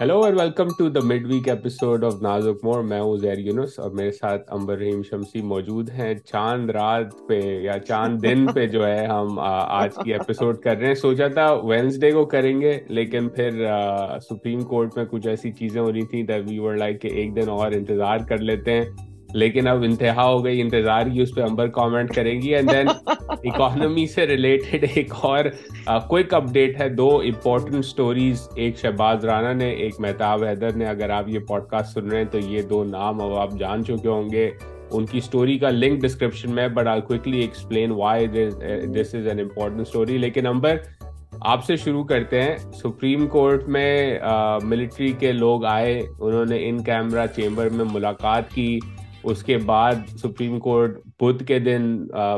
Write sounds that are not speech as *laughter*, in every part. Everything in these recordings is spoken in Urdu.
ہیلو اور welcome to the mid week episode of Naazuk Mor میں ہوں زیر یونس اور میرے ساتھ امبر رحیم شمسی موجود ہیں۔ چاند رات پہ یا چاند دن *laughs* پہ جو ہے ہم آج کی ایپیسوڈ کر رہے ہیں۔ سوچا تھا وینسڈے کو کریں گے لیکن پھر سپریم کورٹ میں کچھ ایسی چیزیں ہو رہی تھیں دیٹ وی ور لائک کہ ایک دن اور انتظار کر لیتے ہیں۔ لیکن اب انتہا ہو گئی انتظار کی اس پہ امبر کامنٹ کریں گی اینڈ دین اکانومی سے ریلیٹڈ ایک اور کوئک اپ ڈیٹ ہے دو امپورٹنٹ سٹوریز ایک شہباز رانا نے ایک مہتاب حیدر نے اگر آپ یہ پوڈ کاسٹ سن رہے ہیں تو یہ دو نام اب آپ جان چکے ہوں گے۔ ان کی اسٹوری کا لنک ڈسکرپشن میں but I quickly explain why this is an important story لیکن امبر آپ سے شروع کرتے ہیں۔ سپریم کورٹ میں ملٹری کے لوگ آئے انہوں نے ان کیمرہ چیمبر میں ملاقات کی۔ اس کے بعد سپریم کورٹ بدھ کے دن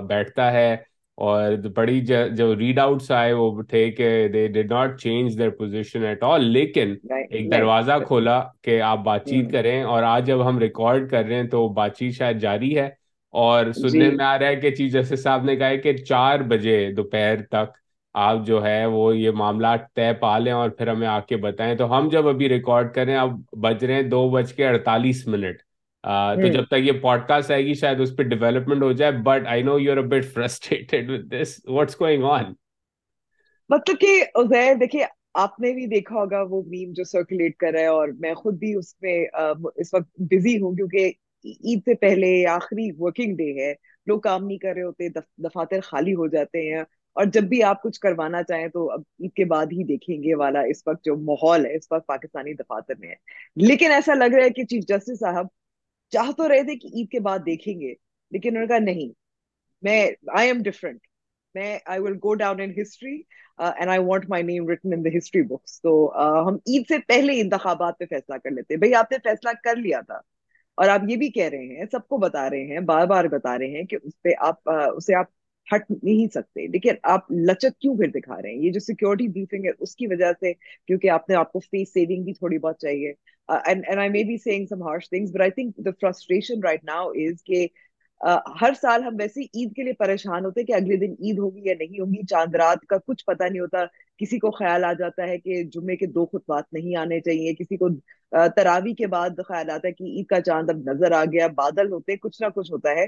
بیٹھتا ہے اور بڑی جو ریڈ آؤٹس آئے وہ تھے کہ they did not change their position at all لیکن ایک دروازہ کھولا کہ آپ بات چیت کریں اور آج جب ہم ریکارڈ کر رہے ہیں تو بات چیت شاید جاری ہے اور سننے جی۔ میں آ رہا ہے کہ چیف جسٹس صاحب نے کہا ہے کہ چار بجے دوپہر تک آپ جو ہے وہ یہ معاملات طے پا لیں اور پھر ہمیں آ کے بتائیں۔ تو ہم جب ابھی ریکارڈ کریں اب بج رہے ہیں دو بج کے اڑتالیس منٹ۔ تو جب تک یہ پوڈ کاسٹ آئے گی شاید اس پہ ڈیولپمنٹ ہو جائے but I know you but frustrated with this what's going on مطلب کہ عزیر دیکھیے آپ نے بھی دیکھا ہوگا وہ میم جو سرکولیٹ کر رہا ہے اور میں خود بھی اس میں اس وقت بزی ہوں کیونکہ عید سے پہلے آخری ورکنگ ڈے ہے۔ لوگ کام نہیں کر رہے ہوتے دفاتر خالی ہو جاتے ہیں۔ اور جب بھی آپ کچھ کروانا چاہیں تو اب عید کے بعد ہی دیکھیں گے والا اس وقت جو ماحول ہے اس وقت پاکستانی دفاتر میں ہے۔ لیکن ایسا لگ رہا ہے کہ چیف جسٹس صاحب چاہ تو رہے تھے کہ عید کے بعد دیکھیں گے، لیکن انہوں نے کہا نہیں، میں آئی ایم ڈفرنٹ میں I will go down in history and I want my name written in the history books تو ہم عید سے پہلے انتخابات پہ فیصلہ کر لیتے بھائی، آپ نے فیصلہ کر لیا تھا۔ اور آپ یہ بھی کہہ رہے ہیں، سب کو بتا رہے ہیں، بار بار بتا رہے ہیں کہ اس پہ آپ uh, اسے آپ ہٹ نہیں سکتے۔ لیکن آپ لچک کیوں پھر دکھا رہے ہیں؟ یہ جو سیکیورٹی بریفنگ ہے، اس کی وجہ سے کیونکہ آپ نے آپ کو فیس سیونگ بھی تھوڑی بہت چاہیے۔ فرسٹریشن رائٹ ناؤ از کہ ہر سال ہم ویسے عید کے لیے پریشان ہوتے کہ اگلے دن عید ہوگی یا نہیں ہوگی، چاند رات کا کچھ پتہ نہیں ہوتا۔ کسی کو خیال آ جاتا ہے کہ جمعے کے دو خطبات نہیں آنے چاہیے، کسی کو تراوی کے بعد خیال آتا ہے کہ عید کا چاند اب نظر آ گیا، بادل ہوتے کچھ نہ کچھ ہوتا ہے۔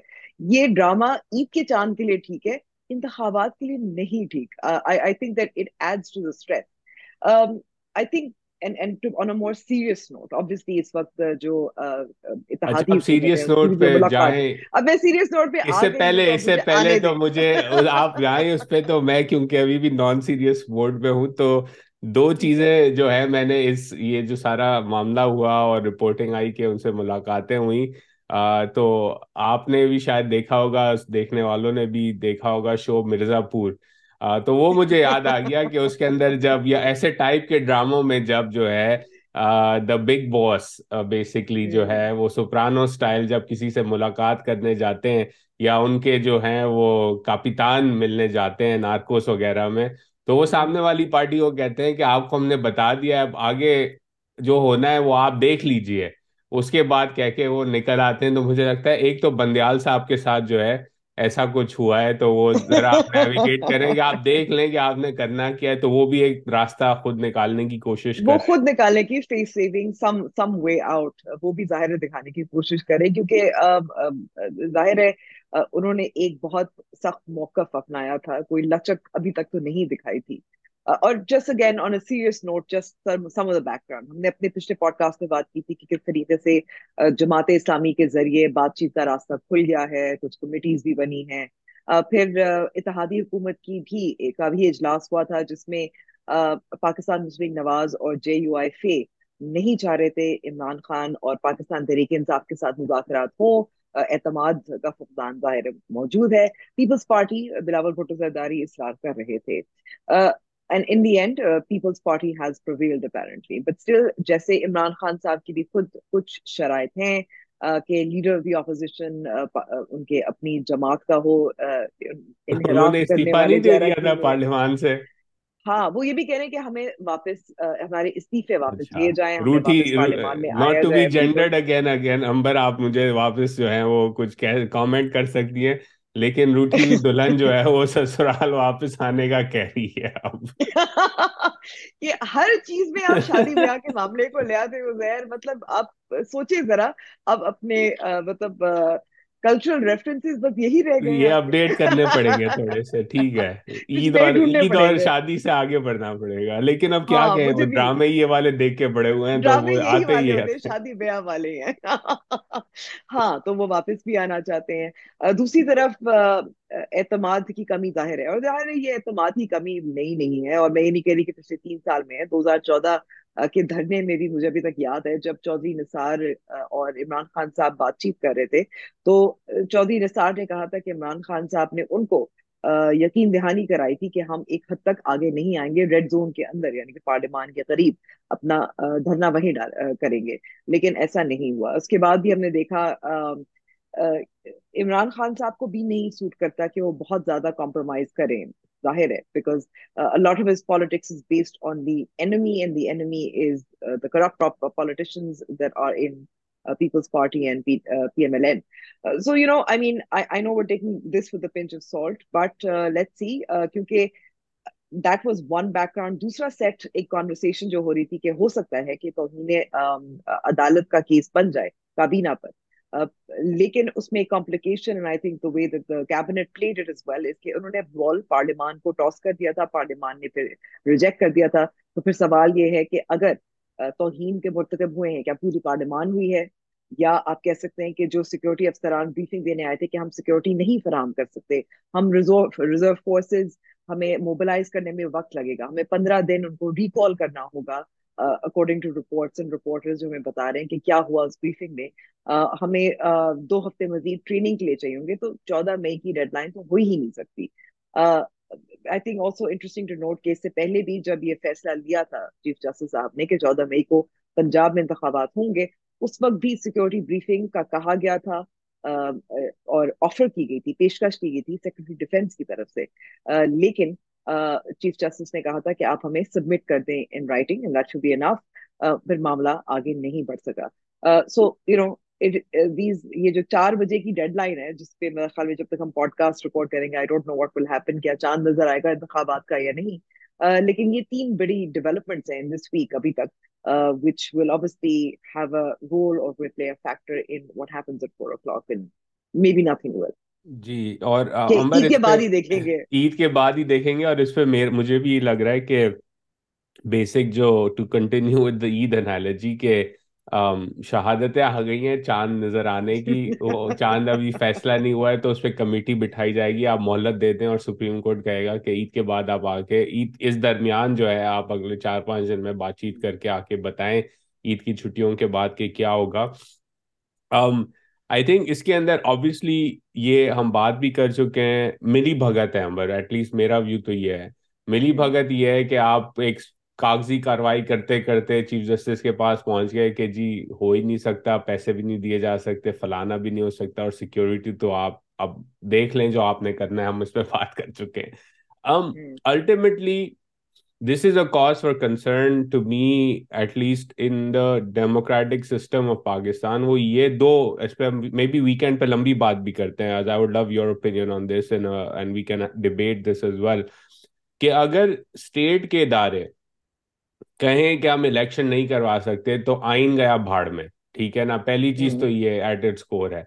یہ ڈرامہ عید کے چاند کے لیے ٹھیک ہے، انتخابات کے لیے نہیں ٹھیک۔ I think that it adds to the stress I think ہوں تو دو چیزیں جو ہے میں نے اس یہ جو سارا معاملہ ہوا اور رپورٹنگ آئی کہ ان سے ملاقاتیں ہوئیں۔ تو آپ نے بھی شاید دیکھا ہوگا دیکھنے والوں نے بھی دیکھا ہوگا شو مرزا پور۔ تو وہ مجھے یاد آ گیا کہ اس کے اندر جب یا ایسے ٹائپ کے ڈراموں میں جب جو ہے دا بگ باس بیسکلی جو ہے وہ سپرانو اسٹائل جب کسی سے ملاقات کرنے جاتے ہیں یا ان کے جو ہیں وہ کاپیتان ملنے جاتے ہیں نارکوس وغیرہ میں تو وہ سامنے والی پارٹی کو کہتے ہیں کہ آپ کو ہم نے بتا دیا اب آگے جو ہونا ہے وہ آپ دیکھ لیجیے۔ اس کے بعد کہہ کے وہ نکل آتے ہیں تو مجھے لگتا ہے ایک تو بندیال صاحب کے ساتھ جو ہے ایسا کچھ ہوا ہے تو وہ ذرا آپ نیویگیٹ کریں کہ آپ دیکھ لیں کہ آپ نے کرنا کیا ہے تو وہ بھی ایک راستہ خود نکالنے کی کوشش وہ خود نکالنے کی face saving some some way out وہ بھی ظاہر دکھانے کی کوشش کریں۔ کیونکہ ظاہر ہے انہوں نے ایک بہت سخت موقف اپنایا تھا کوئی لچک ابھی تک تو نہیں دکھائی تھی۔ اور just again on a serious note just some of background ہم نے اپنے پچھلے پوڈ کاسٹ میں بات کی تھی کہ کس طریقے سے جماعت اسلامی کے ذریعے بات چیت کا راستہ کھل گیا ہے، کچھ کمیٹیز بھی بنی ہیں۔ پھر اتحادی حکومت کی بھی ایک ابھی اجلاس ہوا تھا جس میں پاکستان مسلم نواز اور جے یو آئی فے نہیں چاہ رہے تھے، عمران خان اور پاکستان تحریک انصاف کے ساتھ مذاکرات ہوں۔ اعتماد کا فقدان ظاہر موجود ہے۔ پیپلز پارٹی بلاول بھٹو زرداری اصرار کر رہے تھے۔ And in the end Peoples Party has prevailed apparently but still جیسے عمران خان صاحب کی بھی خود کچھ شرائط ہیں کہ لیڈر آف دی اپوزیشن ان کے اپنی جماعت کا ہو پارلیمان سے ہاں وہ یہ بھی کہہ رہے ہیں کہ ہمیں واپس ہمارے استعفے واپس لیے جائیں not to be gendered again again Ambar آپ مجھے واپس جو ہے وہ کچھ کامنٹ کر سکتی ہیں لیکن روٹی ہوئی دلہن جو ہے وہ سسرال واپس آنے کا کہہ رہی ہے اب۔ *laughs* یہ ہر چیز میں آپ شادی بیاہ کے معاملے کو لے آتے زہر مطلب آپ سوچیں ذرا اب اپنے مطلب کلچرل ریفرنسز بس یہی رہ گئے یہ اپڈیٹ کرنے پڑیں گے تھوڑے سے ٹھیک ہے۔ *laughs* عید اور عید اور شادی سے آگے بڑھنا پڑے گا۔ لیکن اب کیا ہاں، کہیں ڈرامے یہ والے دیکھ کے بڑے ہوئے ہیں تو وہ آتے ہی ہیں۔ شادی بیاہ والے ہیں۔ *laughs* ہاں تو وہ واپس بھی آنا چاہتے ہیں۔ دوسری طرف اعتماد کی کمی ظاہر ہے۔ اور ظاہر ہے یہ اعتماد کی کمی نئی نہیں ہے۔ اور میں یہ نہیں کہہ رہی کہ پچھلے تین سال میں ہے دو ہزار چودہ کے دھرنے میں بھی مجھے ابھی تک یاد ہے جب چودھری نثار اور عمران خان صاحب بات چیت کر رہے تھے، تو چودھری نثار نے کہا تھا کہ عمران خان صاحب نے ان کو یقین دہانی کرائی تھی کہ ہم ایک حد تک آگے نہیں آئیں گے، ریڈ زون کے اندر یعنی کہ پارلیمان کے قریب اپنا دھرنا وہیں کریں گے، لیکن ایسا نہیں ہوا۔ اس کے بعد بھی ہم نے دیکھا عمران خان صاحب کو بھی نہیں سوٹ کرتا کہ وہ بہت زیادہ کمپرومائز کریں۔ ظاہر ہے because lot of his politics is based on the enemy and the enemy is the corrupt politicians that are in Peoples Party and P M L N so you know I mean I know we're taking this with pinch of salt but let's see کیونکہ that was one background دوسرا سیٹ ایک کانورسیشن جو ہو رہی تھی کہ ہو سکتا ہے کہ توہین عدالت کا کیس بن جائے کابینہ پر Uh, لیکن اس میں complication I think way cabinet played it is well اس کے انہوں نے بال پارلیمان کو ٹاس کر دیا تھا پارلیمان نے پھر ریجیکٹ کر دیا تھا۔ تو پھر سوال یہ ہے کہ اگر uh, توہین کے مرتکب ہوئے ہیں، کیا پوری پارلیمان ہوئی ہے؟ یا آپ کہہ سکتے ہیں کہ جو سیکورٹی افسران بریفنگ دینے آئے تھے کہ ہم سیکورٹی نہیں فراہم کر سکتے۔ ہم ریزرو فورسز ہمیں موبلائز کرنے میں وقت لگے گا۔ ہمیں پندرہ دن ان کو ریکال کرنا ہوگا۔ According to reports and reporters جو ہمیں بتا رہے ہیں کہ کیا ہوا اس بریفنگ میں ہمیں دو ہفتے مزید ٹریننگ کے لیے چاہیے ہوں گے تو چودہ مئی کی ڈیڈ لائن تو ہو ہی نہیں سکتی۔ I think also interesting to note کہ اس سے پہلے بھی جب یہ فیصلہ لیا تھا چیف جسٹس صاحب نے کہ چودہ مئی کو پنجاب میں انتخابات ہوں گے، اس وقت بھی سیکورٹی بریفنگ کا کہا گیا تھا اور آفر کی گئی تھی، پیشکش کی گئی تھی سیکرٹری ڈیفینس کی طرف سے۔ لیکن چیف جسٹس نے کہا تھا کہ آپ ہمیں سبمٹ کر دیں in writing should be enough پھر معاملہ آگے نہیں بڑھ سکا۔ سو یو نو یہ جو چار بجے کی ڈیڈ لائن ہے، جس پہ میرے خیال میں جب تک ہم پوڈ کاسٹ ریکارڈ کریں گے I don't know what will happen کیا چاند نظر آئے گا انتخابات کا یا نہیں۔ لیکن یہ تین بڑی ڈیولپمنٹس ہیں دس ویک ابھی تک which will obviously obviously have a role or will play a factor in what happens at four o'clock and maybe nothing will جی اور عید کے بعد ہی دیکھیں گے۔ عید کے بعد ہی دیکھیں گے اور اس پہ مجھے بھی لگ رہا ہے کہ بیسک جو to continue with the Eid analogy کے شہادتیں آ گئی ہیں چاند نظر آنے کی وہ چاند ابھی فیصلہ نہیں ہوا ہے تو اس پہ کمیٹی بٹھائی جائے گی آپ مہلت دے دیں اور سپریم کورٹ کہے گا کہ عید کے بعد آپ آ کے عید اس درمیان جو ہے آپ اگلے چار پانچ دن میں بات چیت کر کے آ کے بتائیں عید کی چھٹیوں کے بعد کہ کیا ہوگا۔ آئی تھنک اس کے اندر آبویسلی یہ ہم بات بھی کر چکے ہیں۔ ملی بھگت ہے امبر ایٹ لیسٹ میرا ویو تو یہ ہے۔ ملی بھگت یہ ہے کہ آپ ایک کاغذی کاروائی کرتے کرتے چیف جسٹس کے پاس پہنچ گئے کہ جی ہو ہی نہیں سکتا پیسے بھی نہیں دیے جا سکتے فلانا بھی نہیں ہو سکتا اور سیکورٹی تو آپ اب دیکھ لیں جو آپ نے کرنا ہے ہم اس پہ *laughs* بات کر چکے ہیں۔ Ultimately this is a cause for concern to me at least in the democratic system of Pakistan وہ یہ دو اس پہ مے بی ویکینڈ پہ لمبی بات بھی کرتے ہیں I would love your opinion on this and we can debate this as well کہ اگر اسٹیٹ کے ادارے کہیں کہ ہم الیکشن نہیں کروا سکتے تو آئین گیا بھاڑ میں ٹھیک ہے نا پہلی چیز تو یہ ایٹ اٹ اسکور ہے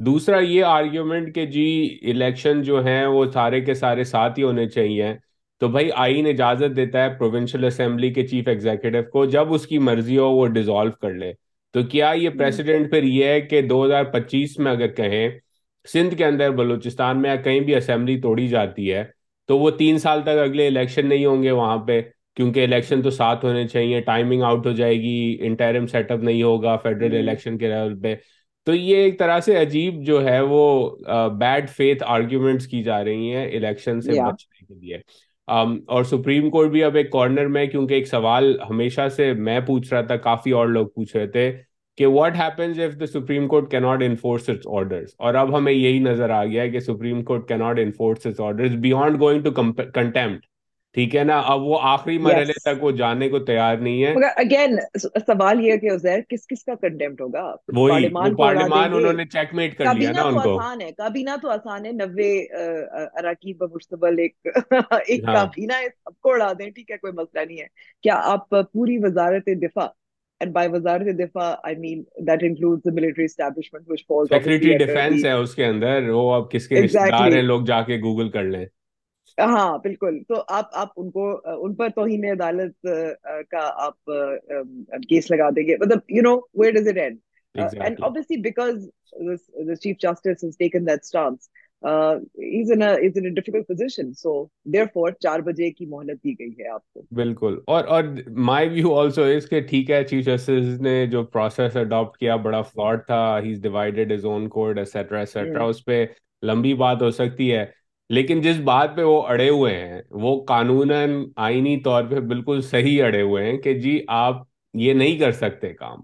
دوسرا یہ آرگیومنٹ کہ جی الیکشن جو ہیں وہ سارے کے سارے ساتھ ہی ہونے چاہیے تو بھائی آئین اجازت دیتا ہے پروونشل اسمبلی کے چیف ایگزیکٹو کو جب اس کی مرضی ہو وہ ڈیزالو کر لے۔ تو کیا یہ پریسیڈنٹ پھر یہ ہے کہ دو ہزار پچیس میں اگر کہیں سندھ کے اندر بلوچستان میں یا کہیں بھی اسمبلی توڑی جاتی ہے تو وہ تین سال تک اگلے الیکشن نہیں ہوں گے وہاں پہ کیونکہ الیکشن تو ساتھ ہونے چاہیے ٹائمنگ آؤٹ ہو جائے گی انٹرم سیٹ اپ نہیں ہوگا فیڈرل الیکشن کے لیول پہ۔ تو یہ ایک طرح سے عجیب جو ہے وہ بیڈ فیتھ آرگیومنٹس کی جا رہی ہیں الیکشن سے بچنے کے لیے۔ اور سپریم کورٹ بھی اب ایک کارنر میں کیونکہ ایک سوال ہمیشہ سے میں پوچھ رہا تھا، کافی اور لوگ پوچھ رہے تھے کہ what happens if the Supreme Court cannot enforce its order اور اب ہمیں یہی نظر آ گیا ہے کہ Supreme Court cannot enforce its orders beyond going to contempt ٹھیک ہے نا؟ اب وہ آخری مرحلے. تک وہ جانے کو تیار نہیں ہے۔ مگر اگین سوال یہ کہ عزیر کس کس کا کنڈیمٹ ہوگا؟ وہی پارلیمان انہوں نے چیک میٹ کر لیا نا ان کو۔ آسان ہے کابینہ تو آسان ہے۔ نوے اراکین پر مشتمل ایک ایک ہاں۔ کابینہ ہے سب کو اڑا دیں ٹھیک ہے کوئی مسئلہ نہیں ہے۔ کیا آپ پوری وزارت دفاع and by وزارت دفاع I mean that includes the military establishment which falls defence the ہے اس کے اندر۔ وہ اب کس کے رشتے دار ہیں؟ لوگ جا کے گوگل کر لیں۔ ہاں بالکل۔ تو آپ آپ ان کو ان پر توہین عدالت کا آپ کیس لگا دیں گے۔ مطلب you know where does it and and obviously because the chief justice has taken that stance uh, he's in a he's in a difficult position. So therefore چار بجے کی مہلت دی گئی ہے آپ کو۔ بالکل۔ اور اور مائی ویو آلسو اس کے ٹھیک ہے چیف جسٹس نے جو پروسیس اڈاپٹ کیا بڑا فلاڈ تھا۔ He is divided his own code etcetera etcetera اس پہ لمبی بات ہو سکتی ہے۔ لیکن جس بات پہ وہ اڑے ہوئے ہیں، وہ قانوناً آئینی طور پہ بالکل صحیح اڑے ہوئے ہیں کہ جی آپ یہ نہیں کر سکتے کام۔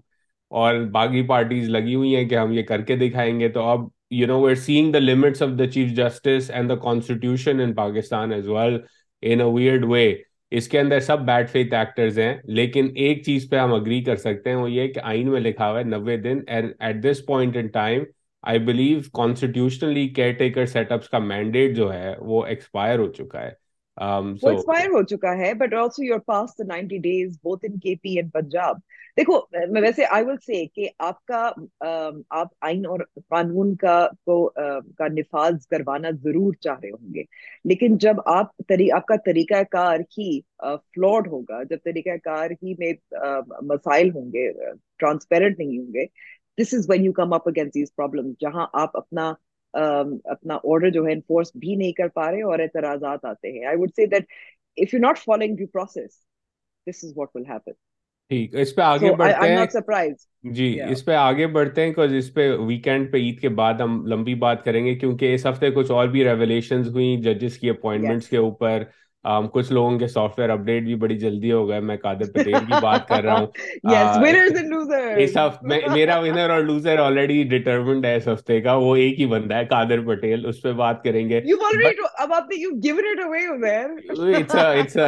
اور باقی پارٹیز لگی ہوئی ہیں کہ ہم یہ کر کے دکھائیں گے۔ تو اب you know we're seeing the limits of the chief justice and the constitution in Pakistan as well in a weird way اس کے اندر سب بیڈ فیتھ ایکٹرز ہیں، لیکن ایک چیز پہ ہم اگری کر سکتے ہیں، وہ یہ کہ آئین میں لکھا ہوا ہے نوے دن and at this point in time I believe constitutionally caretaker setups کا مینڈیٹ جو ہے وہ ایکسپائر ہو چکا ہے. وہ ایکسپائر ہو چکا ہے but also you're past the ninety days both in K P and Punjab دیکھو میں ویسے آئی ول سے کہ آپ کا آپ آئین اور قانون کا کو کا نفاذ کروانا ضرور چاہ رہے ہوں گے. لیکن جب آپ آپ کا طریقہ کار ہی فلاڈ ہوگا جب طریقہ کار ہی میں مسائل ہوں گے ٹرانسپیرنٹ نہیں ہوں گے this is when you come up against these problem جہاں آپ اپنا اپنا آرڈر جو ہے انفورس بھی نہیں کر پا رہے اور اعتراضات آتے ہیں۔ I would say that if you not following the process this is what will happen ٹھیک اس پہ آگے بڑھتے ہیں۔ جی اس پہ آگے بڑھتے ہیں اس پہ ویکینڈ پہ عید کے بعد ہم لمبی بات کریں گے کیونکہ اس ہفتے کچھ اور بھی ریولیشنز ہوئی ججز کی اپوائنٹمنٹس کے اوپر۔ کچھ لوگوں کے سافٹ ویئر اپڈیٹ بھی بڑی جلدی ہو گئے. میں قادر پٹیل کی بات کر رہا ہوں. *laughs* اس ہفتے میرا ونر اور لوزر آلریڈی ڈیٹرمنڈ ہے اس ہفتے کا. وہ ایک ہی بندہ ہے قادر پٹیل. اس پہ بات کریں گے.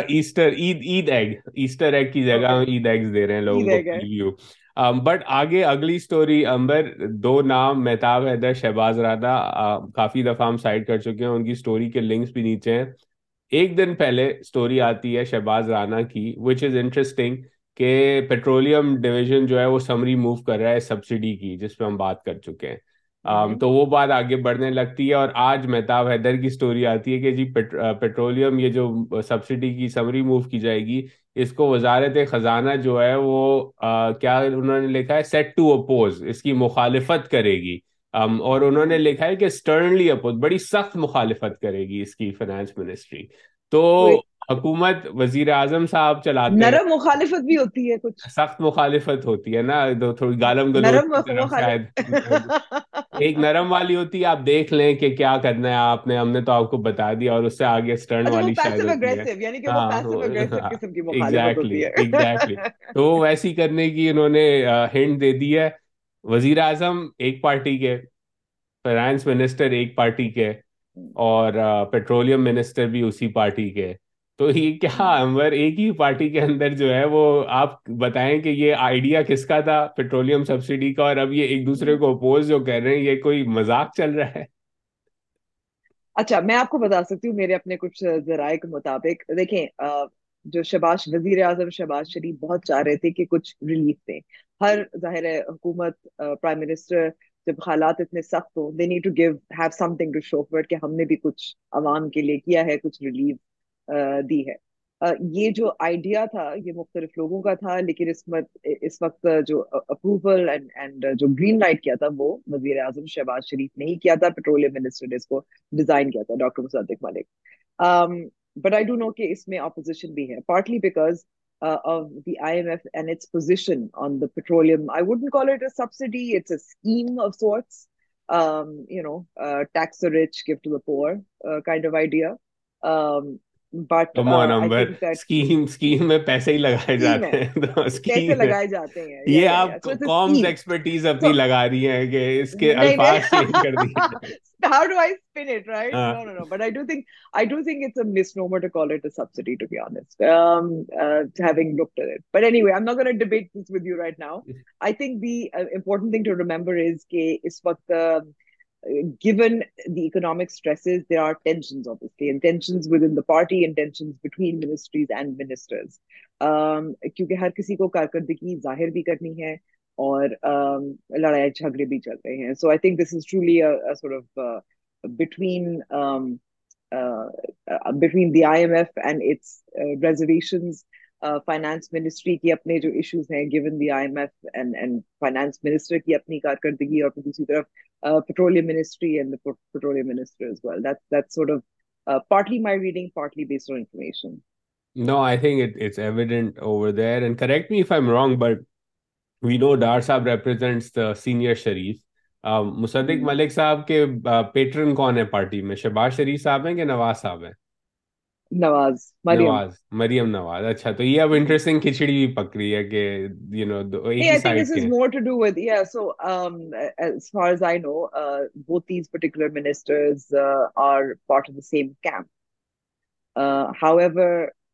Easter Eid Eid egg Easter egg کی جگہ عید ایگز دے رہے ہیں لوگوں کو بٹ آگے اگلی سٹوری امبر دو نام مہتاب حیدر شہباز رادا کافی دفعہ ہم سائڈ کر چکے ہیں. ان کی سٹوری کے لنکس بھی نیچے ہیں. ایک دن پہلے سٹوری آتی ہے شہباز رانا کی وچ از انٹرسٹنگ کہ پیٹرولیم ڈویژن جو ہے وہ سمری موو کر رہا ہے سبسڈی کی جس پہ ہم بات کر چکے ہیں۔ تو وہ بات آگے بڑھنے لگتی ہے اور آج مہتاب حیدر کی سٹوری آتی ہے کہ جی پیٹرولیم یہ جو سبسڈی کی سمری موو کی جائے گی اس کو وزارت خزانہ جو ہے وہ کیا انہوں نے لکھا ہے؟ سیٹ ٹو اپوز اس کی مخالفت کرے گی۔ اور انہوں نے لکھا ہے کہ اسٹرنلی اپوز بڑی سخت مخالفت کرے گی اس کی فائنانس منسٹری تو حکومت وزیر اعظم صاحب چلاتے نرم مخالفت بھی ہوتی ہے کچھ۔ سخت مخالفت ہوتی ہے نا تھوڑی گالم گلوچ ایک نرم والی ہوتی ہے آپ دیکھ لیں کہ کیا کرنا ہے۔ آپ نے ہم نے تو آپ کو بتا دیا اور اس سے آگے اسٹرن والی شاید ایگزیکٹلی ایگزیکٹلی تو وہ ویسی کرنے کی انہوں نے ہنٹ دے دی ہے۔ وزیر اعظم ایک پارٹی کے فائنانس منسٹر ایک پارٹی کے اور پیٹرولیم منسٹر بھی اسی پارٹی کے۔ تو یہ کیا انور ایک ہی پارٹی کے اندر جو ہے وہ آپ بتائیں کہ یہ آئیڈیا کس کا تھا پیٹرولیم سبسڈی کا اور اب یہ ایک دوسرے کو اپوز جو کر رہے ہیں یہ کوئی مذاق چل رہا ہے؟ اچھا میں آپ کو بتا سکتی ہوں میرے اپنے کچھ ذرائع کے مطابق۔ دیکھیں جو شباز وزیر اعظم شہباز شریف بہت چاہ رہے تھے کہ کچھ ریلیف دیں۔ ہر ظاہر حکومت پرائم منسٹر جب حالات اتنے سخت ہوں they need to give have something to show for کہ ہم نے بھی کچھ عوام کے لیے کیا ہے، کچھ ریلیف دی ہے۔ یہ جو آئیڈیا تھا، یہ مختلف لوگوں کا تھا، لیکن اس مت، اس وقت جو اپروول اینڈ جو گرین لائٹ کیا تھا، وہ وزیر اعظم شہباز شریف نے ہی کیا تھا پیٹرولیم منسٹر نے اس کو ڈیزائن کیا تھا doctor Musadik Malik. But I don't نو کہ اس میں اپوزیشن بھی ہے partly because of the I M F and its position on the petroleum I wouldn't call it a subsidy it's a scheme of sorts you know tax rich gift to the poor kind of idea but scheme میں پیسے ہی لگائے جاتے ہیں پیسے لگائے جاتے ہیں یہ آپ کامز ایکسپرٹیز اپنی لگا رہی ہیں کہ اس کے الفاظ چینج کر دیے how do I spin it, right? Uh, no, no, no. But I do think I do think it's a misnomer to call it a subsidy, to be honest. Um, uh, having looked at it, but anyway, I'm not going to debate this with you right now. I think the uh, important thing to remember is that is what the given the economic stresses, there are tensions, obviously, and tensions within the party and tensions between ministries and ministers. Um, کیونکہ ہر کسی کو کارکردگی ظاہر بھی کرنی ہے اور um, لڑائی جھگڑے بھی چل رہے ہیں so I think this is truly sort of between between the I M F and its reservations finance ministry کی اپنے جو ایشوز ہیں given the I M F and and finance minister کی اپنی کارکردگی اور پھر دوسری طرف petrol ministry and petrol minister partly my reading partly base on information no I think it it's evident over there and correct me if I am wrong but we know Dar صاحب ریپرزینٹس دا سینئر شریف مصدق ملک صاحب کے پیٹرن کون ہے شہباز شریف صاحب ہیں کہ نواز صاحب ہیں؟ نواز نواز مریم نواز اچھا تو یہ اب انٹرسٹنگ کھچڑی بھی پک رہی ہے کہ یو نو ایک ہی سائیڈ کے۔ more to do with yeah so um as far as i know uh, both these particular ministers uh, are part of the same camp. Uh, however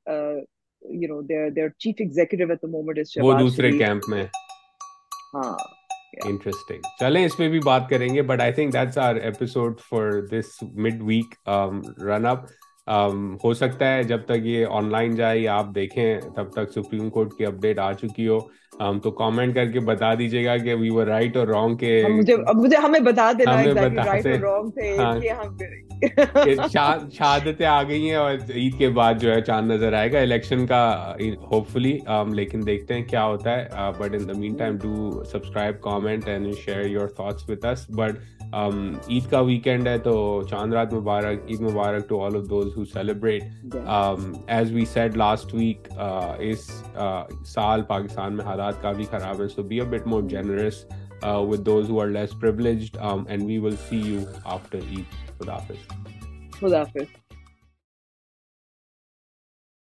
uh, you know their their chief executive at the moment is وہ دوسرے کیمپ میں۔ ہاں انٹرسٹنگ چلیں اس پہ بھی بات کریں گے but I think that's our episode for this mid week run up ہو سکتا ہے جب تک یہ آن لائن جائے یا آپ دیکھیں تب تک سپریم کورٹ کی اپڈیٹ آ چکی ہو۔ تو کامنٹ کر کے بتا دیجیے گا کہ وی ور رائٹ اور رانگ کے مجھے ہمیں بتا دینا شہادتیں آ گئی ہیں اور عید کے بعد جو ہے چاند نظر آئے گا۔ الیکشن کا ہوپ فلی لیکن دیکھتے ہیں کیا ہوتا ہے۔ But in the mean time do subscribe comment and share your thoughts with us but Eid کا ویکینڈ ہے تو چاند رات مبارک عید مبارک to all of those who celebrate as we said last week اس سال پاکستان میں حالات کافی خراب ہیں so be a bit more generous with those who are less privileged and we will see you after Eid خدا حافظ خدا حافظ